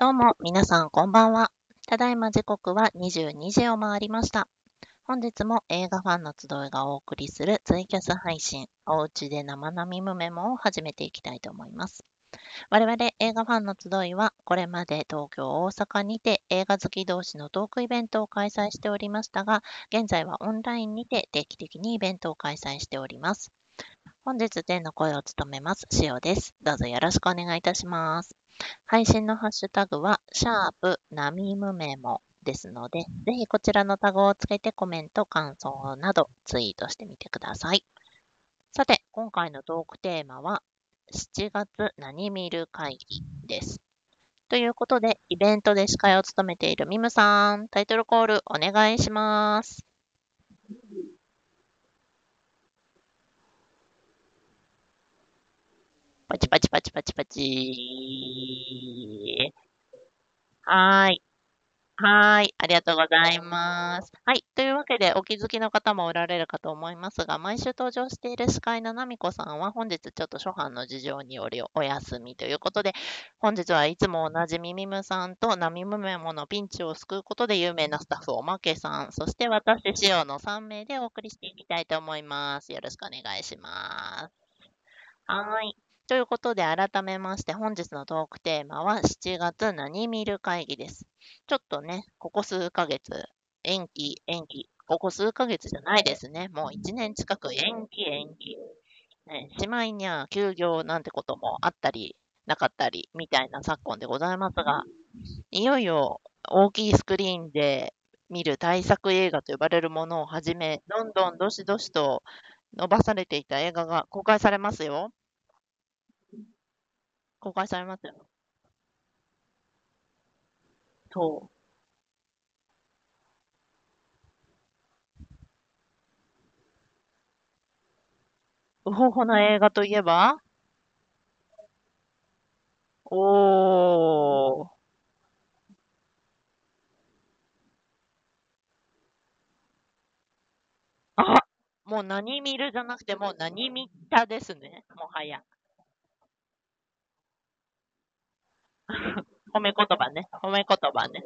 どうも、皆さんこんばんは。ただいま時刻は22時を回りました。本日も映画ファンの集いがお送りするツイキャス配信、おうちで生並むメモを始めていきたいと思います。我々映画ファンの集いは、これまで東京、大阪にて映画好き同士のトークイベントを開催しておりましたが、現在はオンラインにて定期的にイベントを開催しております。本日天の声を務めます、しおです。どうぞよろしくお願いいたします。配信のハッシュタグは、シャープナミムメモですので、ぜひこちらのタグをつけてコメント、感想などツイートしてみてください。さて、今回のトークテーマは、7月何見る会議です。ということで、イベントで司会を務めているミムさん、タイトルコールお願いします。パチパチパチパチパチ。はーい。はい。ありがとうございます。はい。というわけで、お気づきの方もおられるかと思いますが、毎週登場している司会のナミコさんは、本日ちょっと初版の事情によりお休みということで、本日はいつもおなじみミムさんとナミムメモのピンチを救うことで有名なスタッフおまけさん、そして私、シオの3名でお送りしていきたいと思います。よろしくお願いします。はい。ということで、改めまして、本日のトークテーマは、7月何見る会議です。ちょっとね、ここ数ヶ月、延期、延期、ここ数ヶ月じゃないですね。もう1年近く延期、延期。ね、しまいには休業なんてこともあったり、なかったり、みたいな昨今でございますが、いよいよ大きいスクリーンで見る大作映画と呼ばれるものをはじめ、どんどんどしどしと伸ばされていた映画が公開されますよ。公開されますよ。そう。ウホホな映画といえば？おー。あもう何見るじゃなくて、もう何見たですね。もはや。褒め言葉ね。褒め言葉ね。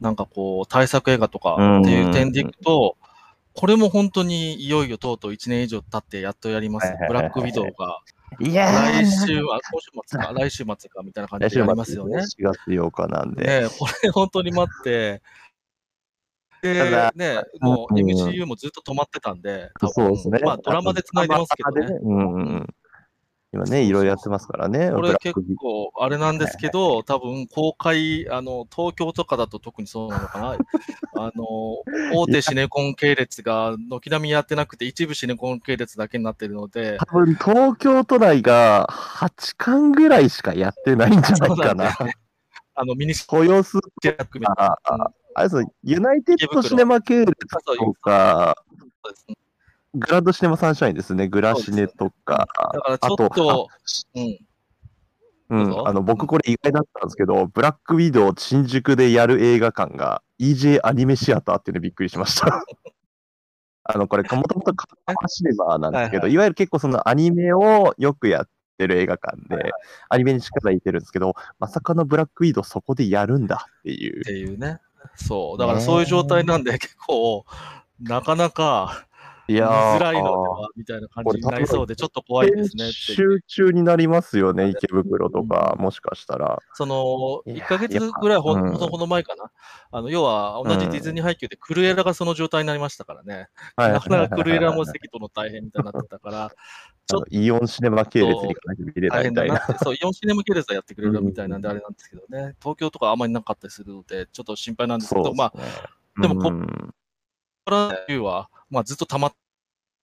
なんかこう、対策映画とかっていう点でいくと、これも本当にいよいよとうとう1年以上経ってやっとやります。ブラックウィドウが。いやー、来週は、今週末か、来週末かみたいな感じでやりますよね。4月8日なんで。ねこれ本当に待って、でね、もううん MCU もずっと止まってたんで、そうですね。まあドラマで繋いでますけどね。うん。今ね、いろいろやってますからね。これ結構あれなんですけど、多分公開、あの、東京とかだと特にそうなのかな。あの、大手シネコン系列が軒並みやってなくて、一部シネコン系列だけになってるので、多分東京都内が8巻ぐらいしかやってないんじゃないかな。あの、ミニス豊洲ケ含めて、あああれですユナイテッドシネマ系列とか、グランドシネマサンシャインですね、グラシネとか、だからちょっあと、うん、うん、あの僕これ意外だったんですけど、ブラックウィドウ新宿でやる映画館が EJ アニメシアターっていうのびっくりしました。あのこれ、もともとカラーシネマなんですけど、はいいわゆる結構そのアニメをよくやってる映画館で、アニメに力入れてるんですけど、まさかのブラックウィドウそこでやるんだっていうっ。ていうね。そう。だからそういう状態なんで、結構、なかなか見いやー。づらいのでは、みたいな感じになりそうで、ちょっと怖いですね。集中になりますよね、池袋とか、もしかしたら。その、いや1ヶ月ぐらいほうん。ほどほど前かな。あの、要は、同じディズニー配給でクルエラがその状態になりましたからね。はい。なかなかクルエラも席との大変みたいになってたから、ちょっあのイオンシネマ系列に行かなきゃ見れないみたいな。変だなって、そう、イオンシネマ系列はやってくれるみたいなんであれなんですけどね、東京とかあんまりなかったりするので、ちょっと心配なんですけど、まあ、あでもこうん。これは、まあ、ずっと溜まっ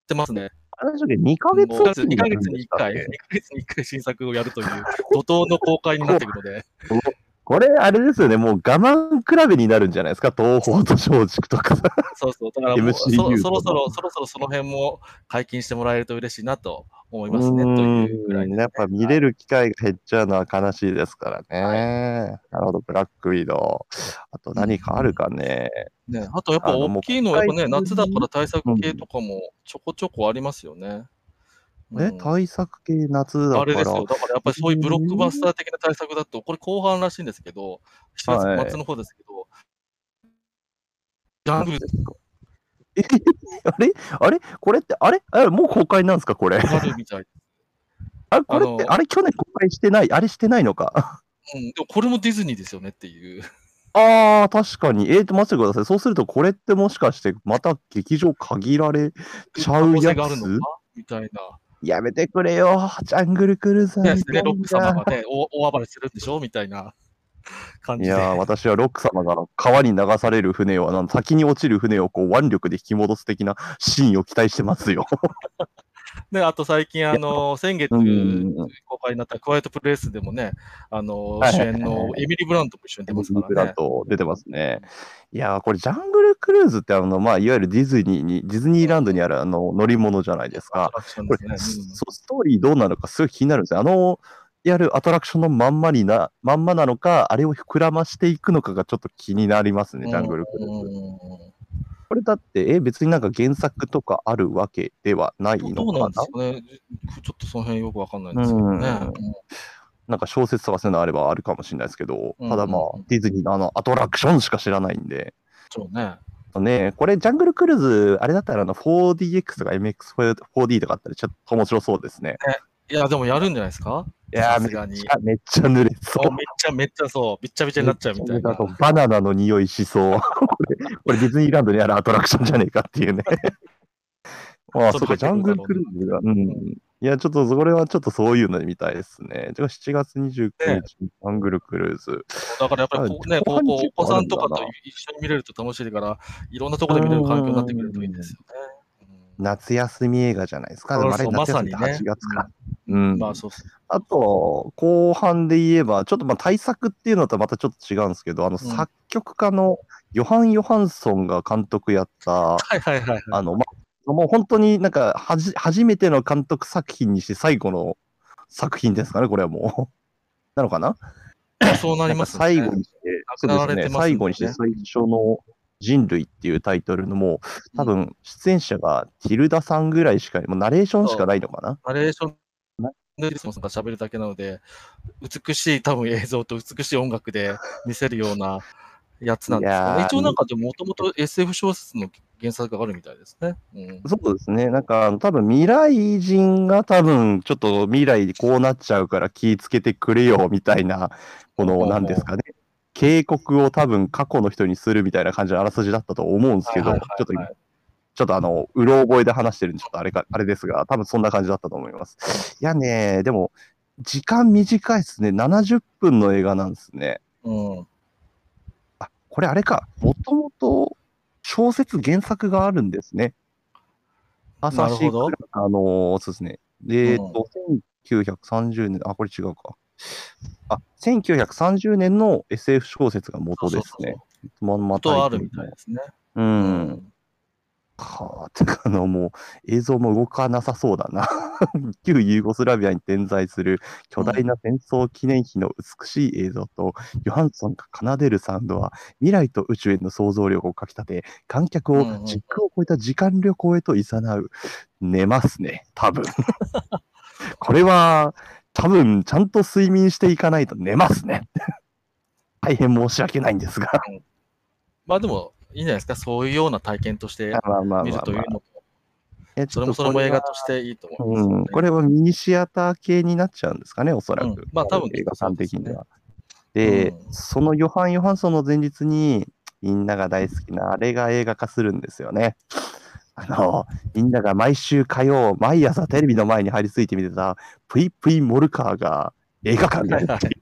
てますね。あれで2ヶ月もう2ヶ月に1回、でしたっけ？2ヶ月に1回新作をやるという怒涛の公開になっているので、これ、あれですよね、もう我慢比べになるんじゃないですか、東宝と松竹とかさ。そうそう。だからもうそそろそろ、そろそろその辺も解禁してもらえると嬉しいなと思いますね、というぐらいね、やっぱ見れる機会が減っちゃうのは悲しいですからね。なるほど、ブラックウィドウ。あと何かあるかね。ね、あとやっぱ大きいのはやっぱね、夏だから対策系とかもちょこちょこありますよね。え、うん対策系夏だから。あれですよ。だからやっぱりそういうブロックバスター的な対策だと、これ後半らしいんですけど、7月末の方ですけど、ジャングルえあれ？あれこれって、あれ？あれもう公開なんですかこれ？あるみたい。あれこれって、あれ去年公開してない？あれしてないのか？うん、でもこれもディズニーですよねっていう。ああ、確かに。えーと、待ってください。そうすると、これってもしかして、また劇場限られちゃうやつ？みたいな。やめてくれよ。ジャングルクルーザーみたね、ロッいク様な。がね、大大暴れするんでしょ？みたいな感じで。いやー、私はロック様が川に流される船を、あの先に落ちる船をこう腕力で引き戻す的なシーンを期待してますよ。ね、あと最近、あの、先月うん公開になったクワイエットプレイスでもね、あの、主演のエミリー・ブラントも一緒に出ますブラからね。と出てますね。いやー、これ、ジャングルクルーズって、あの、まあ、いわゆるディズニーに、ディズニーランドにあるあの乗り物じゃないですか。そうストーリーどうなのかすごい気になるんですよ。あの、やるアトラクションのまんまにな、まんまなのか、あれを膨らましていくのかがちょっと気になりますね、うんジャングルクルーズ。うんこれだって、え、別になんか原作とかあるわけではないどのかな？うなんですかね？ちょっとその辺よくわかんないんですけどね。うんなんか小説とかそういうのあればあるかもしれないですけど、うんただまあ、ディズニーのあのアトラクションしか知らないんで、そうね。ね、これ、ジャングルクルーズ、あれだったらあの 4DX とか MX4D とかあったらちょっと面白そうですね。いや、でもやるんじゃないですか？いやー、めっさすがにちゃ、めっちゃ濡れそう。めっちゃめっちゃそう、びっちゃびちゃになっちゃうみたいなバナナの匂いしそう。これ、これディズニーランドにあるアトラクションじゃねえかっていうね。ああ、そうか、ジャングルクルーズが、うん。いや、ちょっと、それはちょっとそういうので見たいですね。じゃあ、7月29日、ねジャングルクルーズ。だからやっぱりこうね、あこうこうお子さんとかと一緒に見れると楽しいから、いろんなところで見れる環境になってくれるといいですよね。うん夏休み映画じゃないですか。あれ、まさにね8月か。うん。まあそうそう。あと、後半で言えば、ちょっとまあ対策っていうのとはまたちょっと違うんですけど、あの、作曲家のヨハン・ヨハンソンが監督やった、はいはいはいはい。あの、まあ、もう本当になんかはじ、初めての監督作品にして最後の作品ですかね、これはもう。なのかな？そうなりますね。最後にして、そうですね、最後にして最初の人類っていうタイトルのもう、多分出演者がティルダさんぐらいしか、もうナレーションしかないのかな？ナレーションでリスモスが喋るだけなので、美しい多分映像と美しい音楽で見せるようなやつなんですかね。一応なんかでもともと SF 小説の原作があるみたいですね。うん、そうですね。なんか、多分未来人が多分、ちょっと未来でこうなっちゃうから気ぃつけてくれよ、みたいな、この、なんですかね。警告を多分過去の人にするみたいな感じのあらすじだったと思うんですけど、はいはいはいちょっと今、ちょっとあの、うろ覚えで話してるんで、ちょっとあれか、あれですが、多分そんな感じだったと思います。いやね、でも、時間短いですね。70分の映画なんですね。うん。あ、これあれか。もともと小説原作があるんですね。アサシなるほどクラあのーそうですね。で、えっと、1930年、あ、これ違うか。あ、1930年の SF 小説が元ですね。まんまあるみたいですね。う。。うんはあ、てか、あの、もう、映像も動かなさそうだな。旧ユーゴスラビアに点在する巨大な戦争記念碑の美しい映像と、ヨハンソンが奏でるサウンドは、未来と宇宙への想像力をかきたて、観客をうんうんうん時空を超えた時間旅行へと誘う。寝ますね、多分。これは、多分、ちゃんと睡眠していかないと寝ますね。大変申し訳ないんですが。まあでも、いいんじゃないですか？そういうような体験として見るというのも、えそれもそれも映画としていいと思いますよね、うん、これはミニシアター系になっちゃうんですかね、おそらく。うんまあ多分映画館的には。で、うんそのヨハン・ヨハンソンの前日に、みんなが大好きなあれが映画化するんですよね。あの、みんなが毎週火曜、毎朝テレビの前に張り付いて見てた、プイプイモルカーが映画館になるっていう。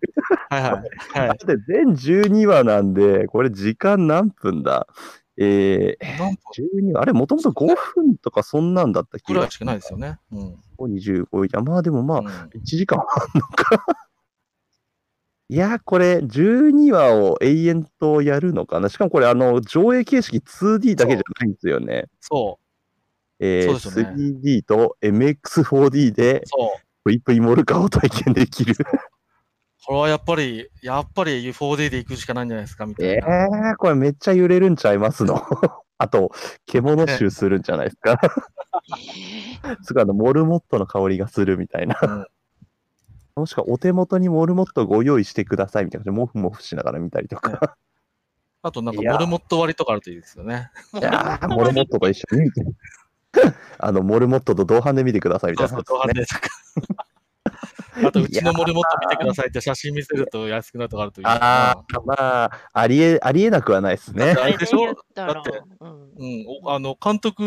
はいはい。はいだって全12話なんで、これ時間何分だ？えー、何分？12話、あれ、もともと5分とかそんなんだった気がぐらいしかないですよね。うん。25いや、まあでもまあ、うん1時間あんのか。いや、これ、12話を永遠とやるのかな？しかもこれ、あの、上映形式 2D だけじゃないんですよね。そえーそうですよね 3D と MX4D でう、そう。プイプイモルカを体験できる。これはやっぱり、やっぱり 4D で行くしかないんじゃないですか、みたえいな。ー、これめっちゃ揺れるんちゃいますの？あと、獣臭するんじゃないですか？すごいあの、モルモットの香りがするみたいな。うんもしくはお手元にモルモットご用意してくださいみたいな感じで、モフモフしながら見たりとか。あとなんかモルモット割りとかあるといいですよね。いやー、モルモットと一緒に見て。あの、モルモットと同伴で見てくださいみたそいうなね。同伴でとか？あと、うちのモルモット見てくださいって写真見せると安くなるとかあるといいな。ああ、まあ、ありえ、ありえなくはないですね。だってうん。うん、おあの、監督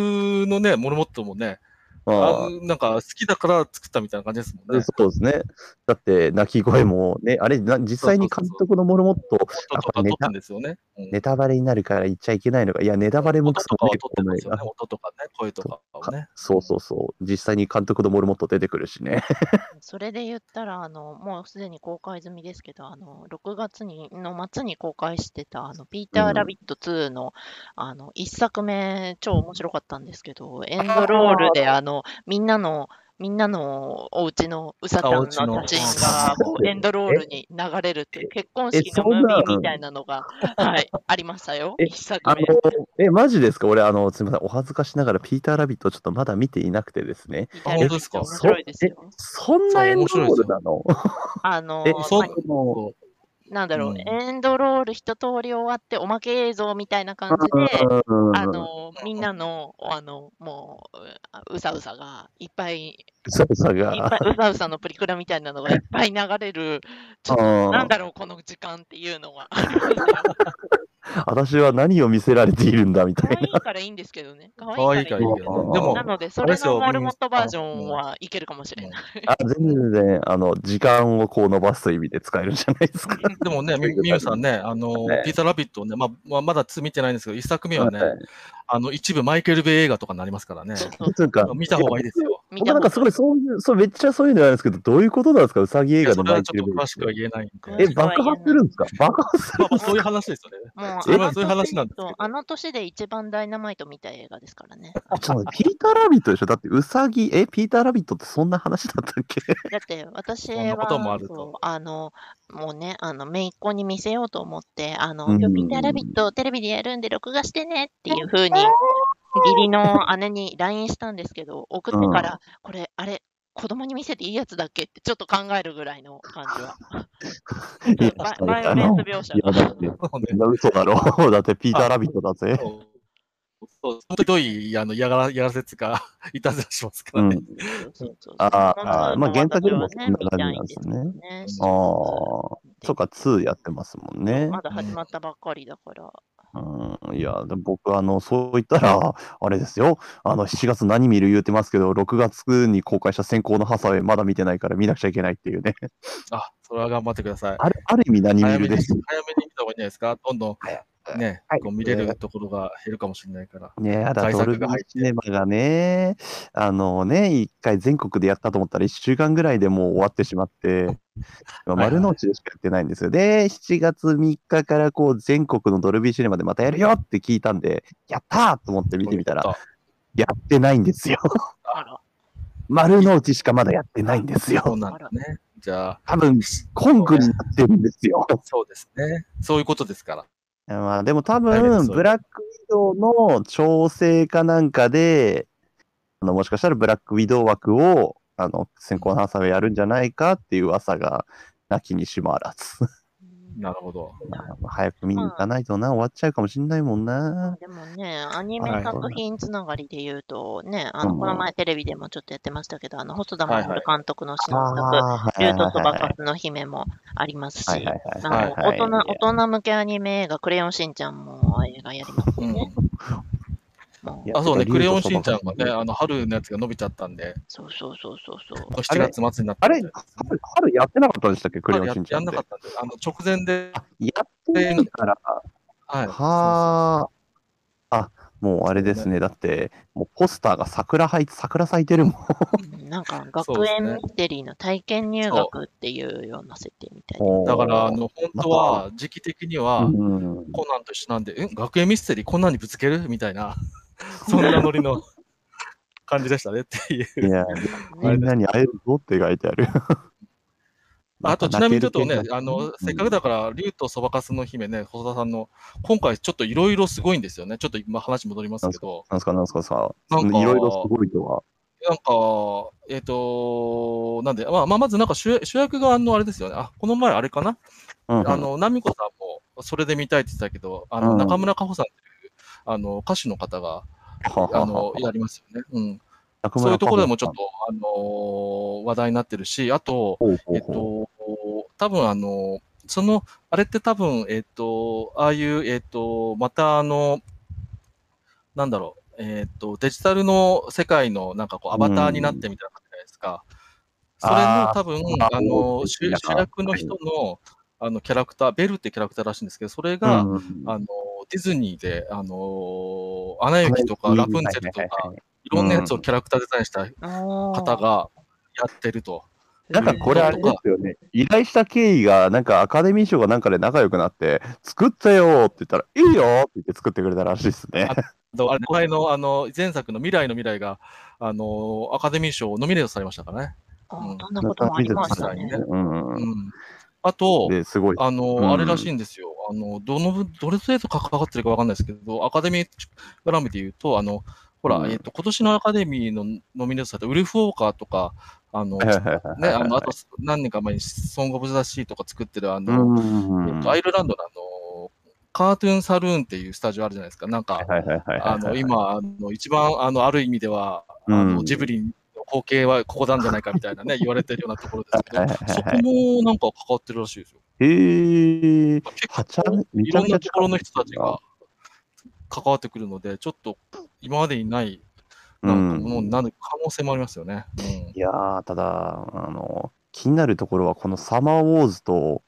のね、モルモットもね、ああなんか好きだから作ったみたいな感じですもんね。そうですね。だって、鳴き声もね、あれ、な実際に監督のモルモット、音とか撮ったんですよね。うんネタバレになるから言っちゃいけないのが、いや、ネタバレもクソ音とかはね音とかね、声とかをね。そうそうそう。実際に監督のモルモット出てくるしね。それで言ったら、あの、もうすでに公開済みですけど、あの、6月に、の末に公開してた、あの、ピーター・ラビット2の、あの、1作目、超面白かったんですけど、エンドロールで、あの、みんなの、みんなのお家のうさちゃんの写真がこうエンドロールに流れるっていう結婚式のムービーみたいなのが、はい、ありましたよ。え1作あ目。の、え、マジですか？俺、あの、すみません。お恥ずかしながら、ピーター・ラビットちょっとまだ見ていなくてですね。イタリア本当ですか面白いですよ。そんなエンドロールなの？あの、なんだろう、うんエンドロール一通り終わって、おまけ映像みたいな感じで、うんあ、の、みんなの、あの、もう、うさうさが、いっぱい、いっそうさぱが。いうさうさのプリクラみたいなのがいっぱい流れる、ちょっと、うんなんだろう、この時間っていうのがありますよ。私は何を見せられているんだみたい可愛いからいいんですけどね。可可愛いかいいかららいいけどね。うんでもな、ので、それあれですよのモルモットバージョンはいけるかもしれない。な。あ、全然全然、あの、時間をこう伸ばすという意味で使えるんじゃないですか。でもね、みみゆさんね、あの、ねピーター・ラビットをね、まあ、まだ2見てないんですけど、1作目はね、はいあの、一部マイケル・ベイ映画とかになりますからね。そうそうつうか、見た方がいいですよ。僕なんかすごい、そういう、そう、めっちゃそういうのあるんですけど、どういうことなんですか？うさぎ映画のマイケル・ベイょっと詳しくは言えないん。で。え、爆発するんですか？爆発するそういう話ですよね。もう、そういう話なんですあの年で一番ダイナマイト見た映画ですからね。あちょっとピーター・ラビットでしょ？だって、うさぎ、え、ピーター・ラビットってそんな話だったっけ？だって私そんなこともあはあのもうねあの姪っ子に見せようと思ってあのピーターラビットテレビでやるんで録画してねっていう風に義理の姉に LINE したんですけど送ってからこれあれ子供に見せていいやつだっけ？ってちょっと考えるぐらいの感じは。いやババイオレンス描写いや、だがっ。て、嘘だろ。だって、ピーター・ラビットだぜ。そうそう本当にひどいあの嫌がら嫌がらせっていうか、いたずらしますかうん。らね。あーあー、まあ、原作でもそんな感じなんですね。見たいんですああ。そっか、2やってますもんね。まだ始まったばっかりだから。うん、いや、でも僕、あの、そう言ったら、あれですよ。あの、7月何見る言うてますけど、6月に公開した先行のハサウェイまだ見てないから見なくちゃいけないっていうね。あ、それは頑張ってください。あるある意味何見るです。早めに見た方がいいんじゃないですか？どんどんね、はいこう見れるところが減るかもしれないから。ねやだ、対ドルビーシネマがね、あのね、一回全国でやったと思ったら1週間ぐらいでもう終わってしまって、今 はいはい丸の内でしかやってないんですよ。で、7月3日からこう全国のドルビーシネマでまたやるよって聞いたんで、やったーと思って見てみたら、やってないんですよ。丸の内しかまだやってないんですよ。そうなんだね。じゃあ、多分、コングになってるんですよ。そうですね。そういうことですから。まあ、でも多分、ブラックウィドウの調整かなんかで、あのもしかしたらブラックウィドウ枠を、あの、先行のハサウェイやるんじゃないかっていう噂が、なきにしもあらず。なるほど。早く見に行かないとな、終わっちゃうかもしんないもんな。でもね、アニメ作品つながりで言うと、ね、あの、うんこの前テレビでもちょっとやってましたけど、あの、細田守監督の新作、竜とそばはいかすの姫もありますし、大人、大人向けアニメ映画、クレヨンしんちゃんも映画やりますよね。あ、そうね、クレヨンしんちゃんがね、あの、春のやつが伸びちゃったんで、そうそうそうそうそう。7月末になってあれ春、春やってなかったんでしたっけクレヨンやしんちゃんってやんなか。ったんで、あの、直前で、やってないから、はい。はあ。あ、もうあれですね。だって、もうポスターが桜咲い桜咲いてるもん。う んなんか学園ミステリーの体験入学っていうような設定みたいで。おーだから、あの、本当は、時期的には、うんコナンと一緒なんで、え、学園ミステリーこんなんにぶつける？みたいな、そんなノリの感じでしたねっていう。いや、みんなに会えるぞって書いてある。あと、ちなみにちょっとねあの、せっかくだから、竜とそばかすの姫ね、細田さんの、今回ちょっといろいろすごいんですよね。ちょっと今話戻りますけど、なんすか、なんすかさ、いなんかろいろすごいとは。なんか、えっ、と、なんで、まあ、まあ、まずなんか主主役があの、あれですよね。あ、この前あれかな、うんうんあの、ナミコさんもそれで見たいって言ってたけど、あの、うん中村佳穂さんっていう、あの、歌手の方が、あの、やりますよね。うん。そういうところでもちょっ佳と、あのー話題になってるし、あと、えっと、多分あの、その、あれって多分、えっと、ああいう、えっと、またあの、なんだろう、えっと、デジタルの世界のなんかこう、アバターになってみたいな感じじゃないですか。それの多分、ああの、ー主役の人の、あの、キャラクター、ベルってキャラクターらしいんですけど、それが、うんあの、ディズニーで、あの、アナ雪とかはいラプンツェルとかはいろんなやつをキャラクターデザインした方方がやってると。なんかこれあれですよね。依頼した経緯が、なんかアカデミー賞がなんかで仲良くなって、作ったよって言ったら、いいよって言って作ってくれたらしいですね。ああれ前のあの前作の未来の未来があのアカデミー賞ノミネートされましたからね。あそんなこともありましたね。うんうんうん、あと、で、すごい。あの、うんあれらしいんですよ。あの、どのぶ、どれ程度関わってるかわかんないですけど、アカデミーグラムで言うと、あの、ほら、うん。えっ、と、今年のアカデミーのノミネートされたウルフ・ウォーカーとか、あの、ね、あの、あと何年か前にソング・オブ・ザ・シーとか作ってる、あの、アイルランドのあの、カートゥーン・サルーンっていうスタジオあるじゃないですか。なんか、あの、今、あの、一番、あの、ある意味では、あの、うん。ジブリの光景はここなんじゃないかみたいなね、言われてるようなところですけど、そこもなんか関わってるらしいですよ。へえ。結構、いろんなところの人たちが関わってくるので、ちょっと今までにない、なんかもうなる可能性もありますよね。うんいやー、ただ、あの、気になるところは、このサマーウォーズと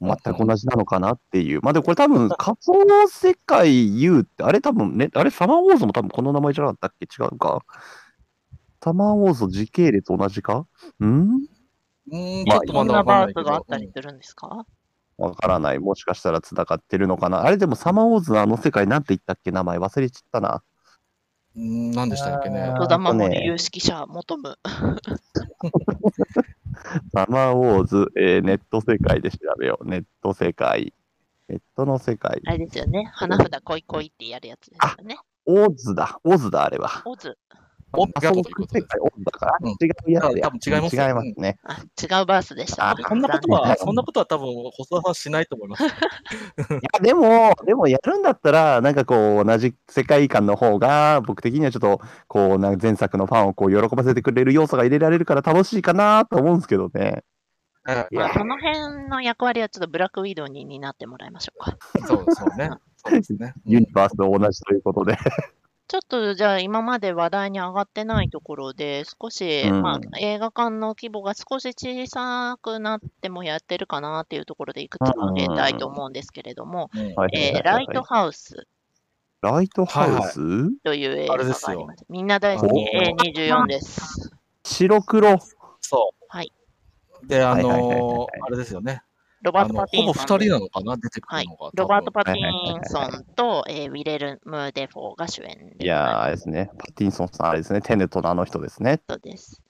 全く同じなのかなっていう。まあ、でもこれ多分、仮想世界 U って、あれ多分ね、あれサマーウォーズも多分この名前じゃなかったっけ違うか。サマーウォーズと時系列同じかんうん、ちまあょっとまだわかんないけどバースがあったりするんですかわからない。もしかしたら繋がってるのかな。あれでもサマーウォーズのあの世界なんて言ったっけ名前忘れちゃったな。ん、何でしたっけねあ。戸田あとね有識者求む。サマーウォーズ、えーネット世界で調べよう。ネット世界。ネットの世界。あれですよね。花札恋恋ってやるやつですよね。オーズだ。オーズだ、あれは。オズ。オズだから、うん違うやつや。多分違いますよ違いますね。あ、違うバースでした。あそんなことは、そんなことは多分、細田さんしないと思います。いや、でも、でもやるんだったら、なんかこう、同じ世界観の方が、僕的にはちょっと、こう、な前作のファンをこう喜ばせてくれる要素が入れられるから楽しいかなと思うんですけどね。まあ、その辺の役割はちょっとブラックウィドウに担ってもらいましょうか。そうそうね。そうですね。うんユニバースと同じということで。ちょっとじゃあ今まで話題に上がってないところで少し、うんまあ、映画館の規模が少し小さくなってもやってるかなっていうところでいくつか挙げたいと思うんですけれども、うんはいえーライトハウス？ライトハウス、という映画があれですよあります。みんな大好きお A24 です。白黒。そう。はい。で、あはいはいはいはいのはいー、あれですよね。ロバート・パティほぼンソンです。二人なのかな？出てくはいるのが。ロバート・パテはいはいはいはいィンソンと、えーウィレルム・デフォーが主演でいやー、あれですね。パティンソンさん、あれですね。テネットのあの人ですね。そうです。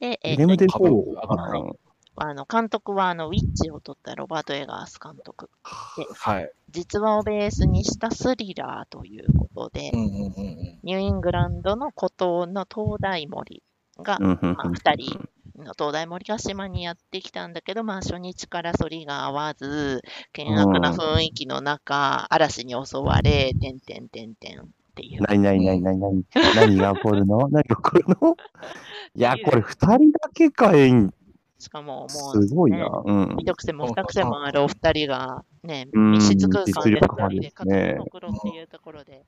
で、えーレムデフォ株ー。あの監督はあのウィッチを撮ったロバート・エガース監督。はい。実話をベースにしたスリラーということで、うんうんうんうん。ニューイングランドの孤島の東大森が、まあ、2人の東大森が島にやってきたんだけど、まあ、初日から反りが合わず、険悪な雰囲気の中、嵐に襲われ、てんてんてんてんっていう。何何何何何何が起こるの何が起こるのいや、これ二人だけか演しかももう、すごいな。うん。一癖も二癖もあるお二人がね、密室空間で二人で活ですね動のっていうところで、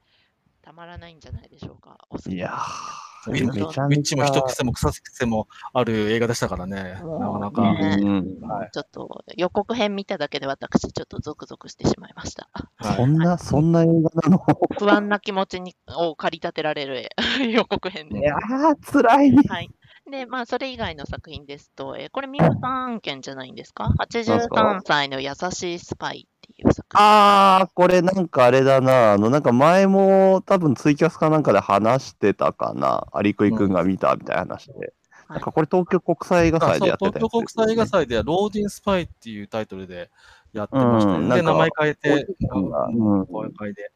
たまらないんじゃないでしょうか。いやー、めちゃウィッチめちゃ。も一癖も草癖もある映画でしたからね。なかなか。ねうんはいちょっと予告編見ただけで私ちょっとゾクゾクしてしまいました。はいそんな、そんな映画なの？不安な気持ちにを駆り立てられる 予告編でい。やー、辛い。はい。で、まあ、それ以外の作品ですと、えーこれ、ミューさん案件じゃないんですか？なんす ?83 か歳の優しいスパイっていう作品。あー、これなんかあれだな。あの、なんか前も多分ツイキャスかなんかで話してたかな。アリクイくんが見たみたいな話で。なんかこれ東京国際映画祭でやってた東京国際映画祭では、ローディンスパイっていうタイトルでやってましたよで、うんなんか名前変えて、うんうん公開で。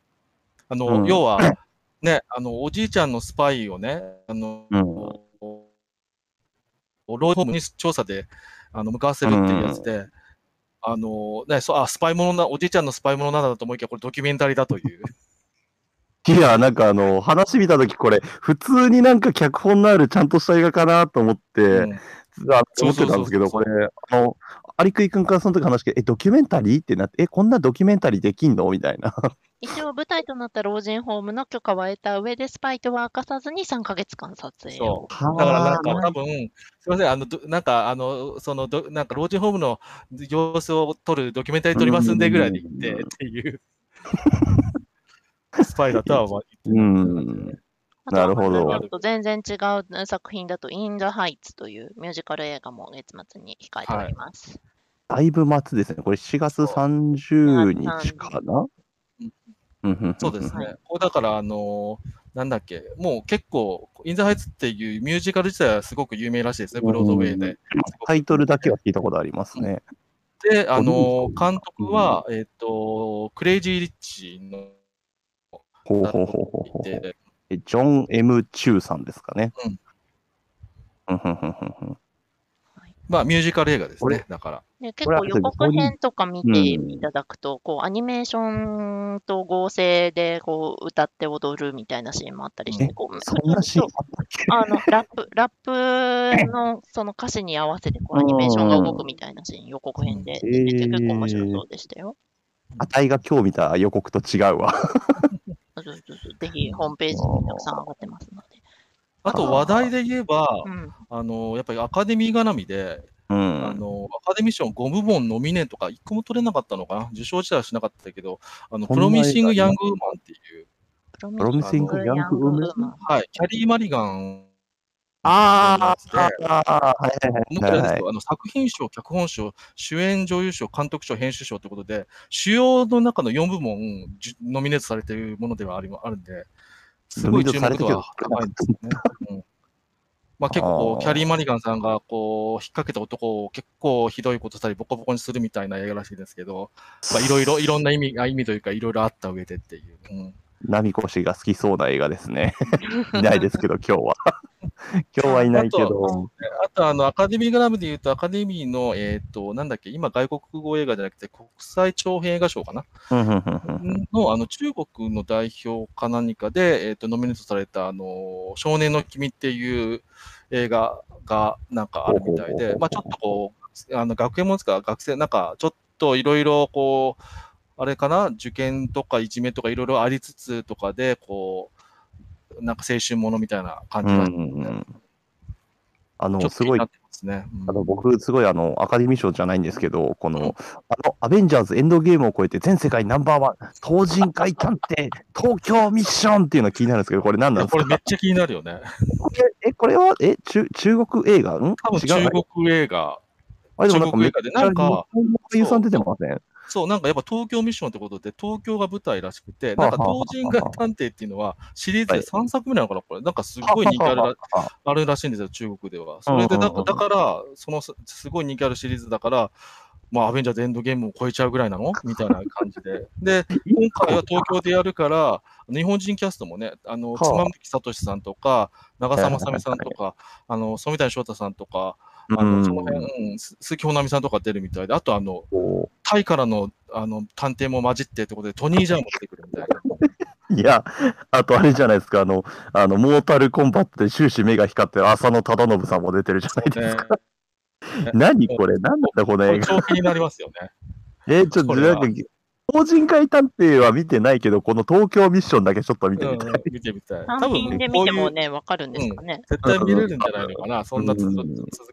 あの、うん要は、ね、あの、おじいちゃんのスパイをね、あの、うん老人ホームに調査で、あの、向かわせるっていうやつで、あの、ね、そう、あ、スパイものな、おじいちゃんのスパイものなんだと思いきや、これドキュメンタリーだという。いや、なんかあの、話見たときこれ、普通になんか脚本のあるちゃんとした映画かなと思って、うん。あ思ってたんですけど、これ、あの、アリクイ君からその時話して、え、ドキュメンタリーってなって、え、こんなドキュメンタリーできんの？みたいな。一応、舞台となった老人ホームの許可は得た上で、スパイとは明かさずに3ヶ月間撮影を。そう。だからなんか多分、すみません、あの、どなんか、あの、その、どなんか、老人ホームの様子を撮るドキュメンタリー撮りますんでぐらいで言ってうんっていう、スパイだとは思ってうん。あとはなるほど全然違う作品だと、イン・ザ・ハイツというミュージカル映画も月末に控えております。だいぶ末ですね。これ7月30日かな？うんうんそうですはね。これだから、あのなんだっけ、もう結構、インザハイツっていうミュージカル自体はすごく有名らしいですね、ブロードウェイで。タイトルだけは聞いたことありますね。で、あの監督は、えっ、と、クレイジー・リッチのほうほうほうほうジョン・ M・ チューさんですかね。うんうんふんふんふんふんまあ、ミュージカル映画ですこれね、だから。で結構予告編とか見てうんいただくと、こうアニメーションと合成でこう歌って踊るみたいなシーンもあったりしえて、こうあのラップラップのその歌詞に合わせてこうアニメーションが動くみたいなシーン、予告編で出てて結構面白そうでしたよ。あたいが今日見た予告と違うわ。ぜひホームページにたくさん上がってますので。あと話題で言えば、うん、あのやっぱりアカデミー絡みで、うん。あのアカデミー賞5部門ノミネートが1個も取れなかったのかな、受賞自体はしなかったけど、あのプロミシング・ヤング・ウーマンっていう、プロミシングヤングウーマン。ウーマン？はい、キャリー・マリガンああ、はいはいあの作品賞、脚本賞、主演女優賞、監督賞、編集賞ということで、主要の中の4部門、ノミネートされているものではありあるんで、すごい注目度は高いんですよね。うんまあ、結構キャリー・マリガンさんがこう引っ掛けた男を結構ひどいことしたり、ボコボコにするみたいな映画らしいですけど、まあ、いろいろ、いろんな意味あ意味というか、いろいろあった上でっていう。うんナミコ氏が好きそうな映画ですね。いないですけど、今日は。今日はいないけど。あと、あの、アカデミーグラムで言うと、アカデミーの、えっ、と、なんだっけ、今、外国語映画じゃなくて、国際長編映画賞かな？の、あの、中国の代表か何かで、えっ、と、ノミネートされた、あの、少年の君っていう映画が、なんかあるみたいで、まあ、ちょっとこう、あの、学園もんですか、学生、なんか、ちょっといろいろ、こう、あれかな、受験とかいじめとかいろいろありつつとかで、こう、なんか青春ものみたいな感じが、うんうんうんあの、ちょっとすごいあの僕、すごいあのアカデミー賞じゃないんですけど、この、あのアベンジャーズエンドゲームを超えて全世界ナンバーワン、東人海探偵、東京ミッションっていうの気になるんですけど、これ何なんですか？これめっちゃ気になるよね。え、これは、え、中中国映画？ん？中国映画。あれでもなんかめっ中国映画でなんかさん出てません？そう、なんかやっぱ東京ミッションってことで、東京が舞台らしくて、なんか東人街探偵っていうのはシリーズで3作目なのかな、これ。なんかすごい人気あるらあるらしいんですよ、中国では。それでだだから、そのすすごい人気あるシリーズだから、まあ、アベンジャーズエンドゲームを超えちゃうぐらいなの？みたいな感じで。で、今回は東京でやるから、日本人キャストもね、あの、はあ妻夫木聡さんとか、長澤まさみさんとか、あの、染谷翔太さんとか、あの、うんその辺、鈴木保奈美さんとか出るみたいで、あとあの、こタイからのあの探偵も混じってってことで、トニー・ジャーも出てくるみたいな。う いや、あとあれじゃないですか、あの、あのモータルコンバットで終始目が光ってる浅野忠信さんも出てるじゃないですか。ね、何これ何なんだこの映画。超気になりますよね。えーちょっとなんか、法人会探偵は見てないけど、この東京ミッションだけちょっと見てみたい。うん、見てみたい。多分で見てもね、わかるんですかね。絶対見れるんじゃないのかな、そんな続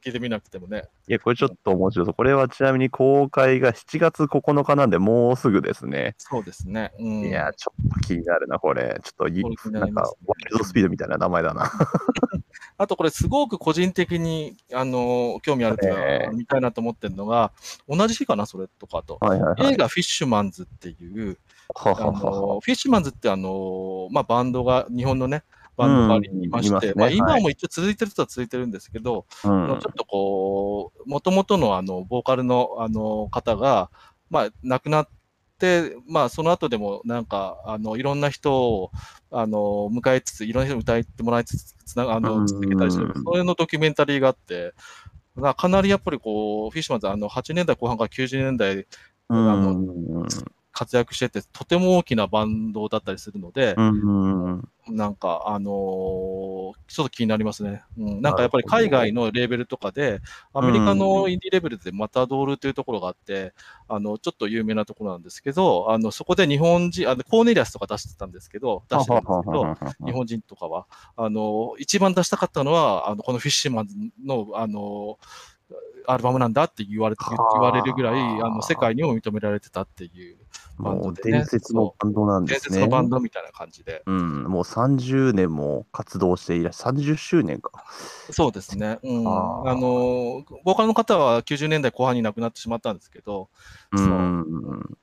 きで見なくてもね。いや、これちょっと面白そう。これはちなみに公開が7月9日なんで、もうすぐですね。そうですね。うん、いや、ちょっと気になるな、これ。ちょっとななんかワイルドスピードみたいな名前だな。あとこれすごく個人的に、あの、興味あるというか、ええ見たいなと思ってるのが、同じ日かな、それとかと。はいはいはい。映画フィッシュマンズっていう、あははは。はの、フィッシュマンズってあの、まあ、バンドが、日本のね、バンドがありまして、うんね。まあ、今はい。も一応続いてる人は続いてるんですけど、うあんのちょっとこう、もともとのあの、ボーカルのあの方が、まあ、亡くなって、まあ、その後でもなんか、あの、いろんな人を、あの、迎えつつ、いろんな人に歌ってもらいつつ、つな、あうの、ん続けたりしてる、それのドキュメンタリーがあって、まあかなりやっぱりこう、フィッシュマンズ、あの、80年代後半から90年代うん活躍してて、とても大きなバンドだったりするので、うんなんか、あのーちょっと気になりますね。うん、なんかやっぱり海外のレーベルとかで、アメリカのインディーレベルでマタドールというところがあって、あの、ちょっと有名なところなんですけど、あの、そこで日本人、あの、コーネリアスとか出してたんですけど、出してるんですけど、日本人とかは、あの、一番出したかったのは、あの、このフィッシュマンズの、あの、アルバムなんだって言われ言われるぐらい、あの、世界にも認められてたっていう、バンもうドでね伝説のバンドなんですね。伝説のバンドみたいな感じで。うん、もう30年も活動していらっしゃる、30周年か。そうですね。うん。あの、ボーカルの方は90年代後半に亡くなってしまったんですけど、うん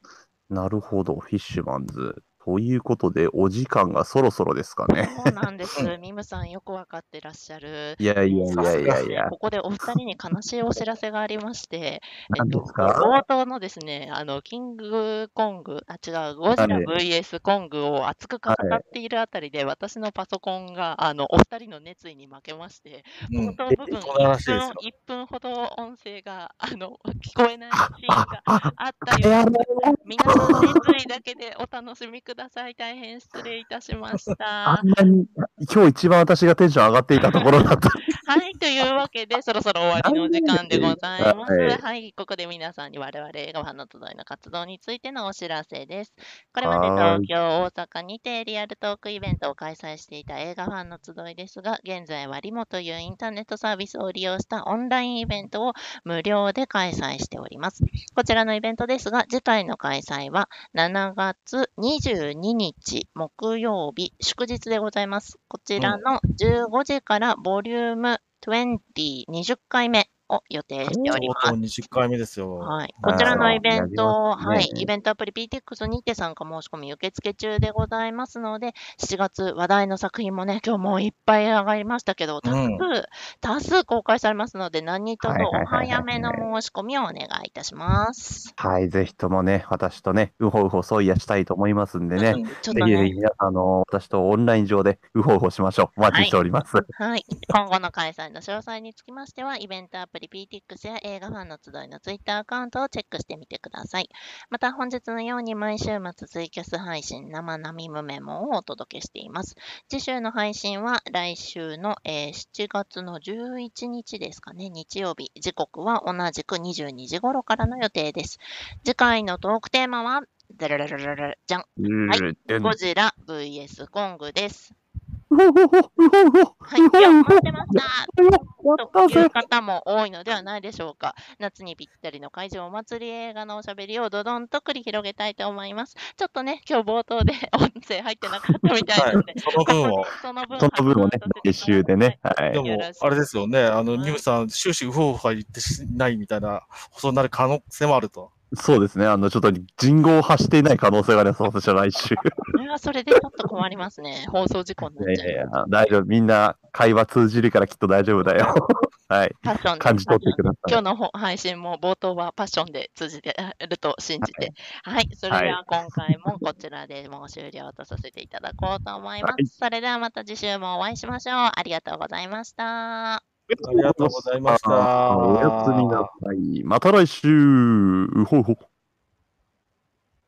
なるほど、フィッシュマンズ。ということで、お時間がそろそろですかね。そうなんです。ミムさんよくわかってらっしゃる。いやいやいやいやいや、ここでお二人に悲しいお知らせがありまして、何ですか、冒頭のですね、あの、キングコング、あ、違う、ゴジラはい VS コングを熱く語っているあたりで、私のパソコンが、あの、お二人の熱意に負けまして、うん冒頭部分、そうらしいですよ1分、1分ほど音声が、あの、聞こえないシーンがあったようで皆さん、熱意だけでお楽しみください。大変失礼いたしました あ。んなに、今日一番私がテンション上がっていたところだった。はい、というわけで、そろそろ終わりのお時間でございます。はいはい、ここで皆さんに我々映画ファンの集いの活動についてのお知らせです。これまではい東京、大阪にてリアルトークイベントを開催していた映画ファンの集いですが、現在はリモというインターネットサービスを利用したオンラインイベントを無料で開催しております。こちらのイベントですが、次回の開催は7月22日木曜日、祝日でございます。こちらの15時からボリューム20、20回目を予定しております。とうとう20回目ですよ。はい。こちらのイベント、ねはい。イベントアプリ PTX にて参加申し込み受付中でございますので、7月話題の作品もね、今日もういっぱい上がりましたけど、多数、うん多数公開されますので、何卒おはいはいはいはい早めの申し込みをお願いいたします。はい、ぜひともね、私とね、うほうほそいやしたいと思いますんでね。うんちょっとねぜひぜひ、皆さん、あの、私とオンライン上でうほうほしましょう。お待ちしております。はい。今後の開催の詳細につきましては、イベントアプリプリ PTX や映画ファンの集いの Twitter アカウントをチェックしてみてください。また、本日のように毎週末ツイキャス配信生並ムメモをお届けしています。次週の配信は来週の、えー7月の11日ですかね、日曜日。時刻は同じく22時頃からの予定です。次回のトークテーマは、じゃん。はいゴジラ VS コングです。はい。いや、待ってました。という方も多いのではないでしょうか。夏にぴったりの会場お祭り映画のおしゃべりをどどんと繰り広げたいと思います。ちょっとね、今日冒頭で音声入ってなかったみたいなので、その分を。その分その分をね発音させてください来週でね。はいで。も、あれですよね、あの、ニムさん、終始ウホウホ言ってしないみたいな放送になる可能性もあると。そうですね。あの、ちょっと人語を発していない可能性があります、私は来週。それはそれでちょっと困りますね。放送事故になっちゃう。やいや、大丈夫。みんな会話通じるからきっと大丈夫だよ。はい。パッションで感じ取ってください。今日のほ配信も冒頭はパッションで通じてると信じて。はい。それでは今回もこちらでもう終了とさせていただこうと思います。はいそれではまた次週もお会いしましょう。ありがとうございました。ありがとうございましたおやすみなさい。また来週。うほうほう。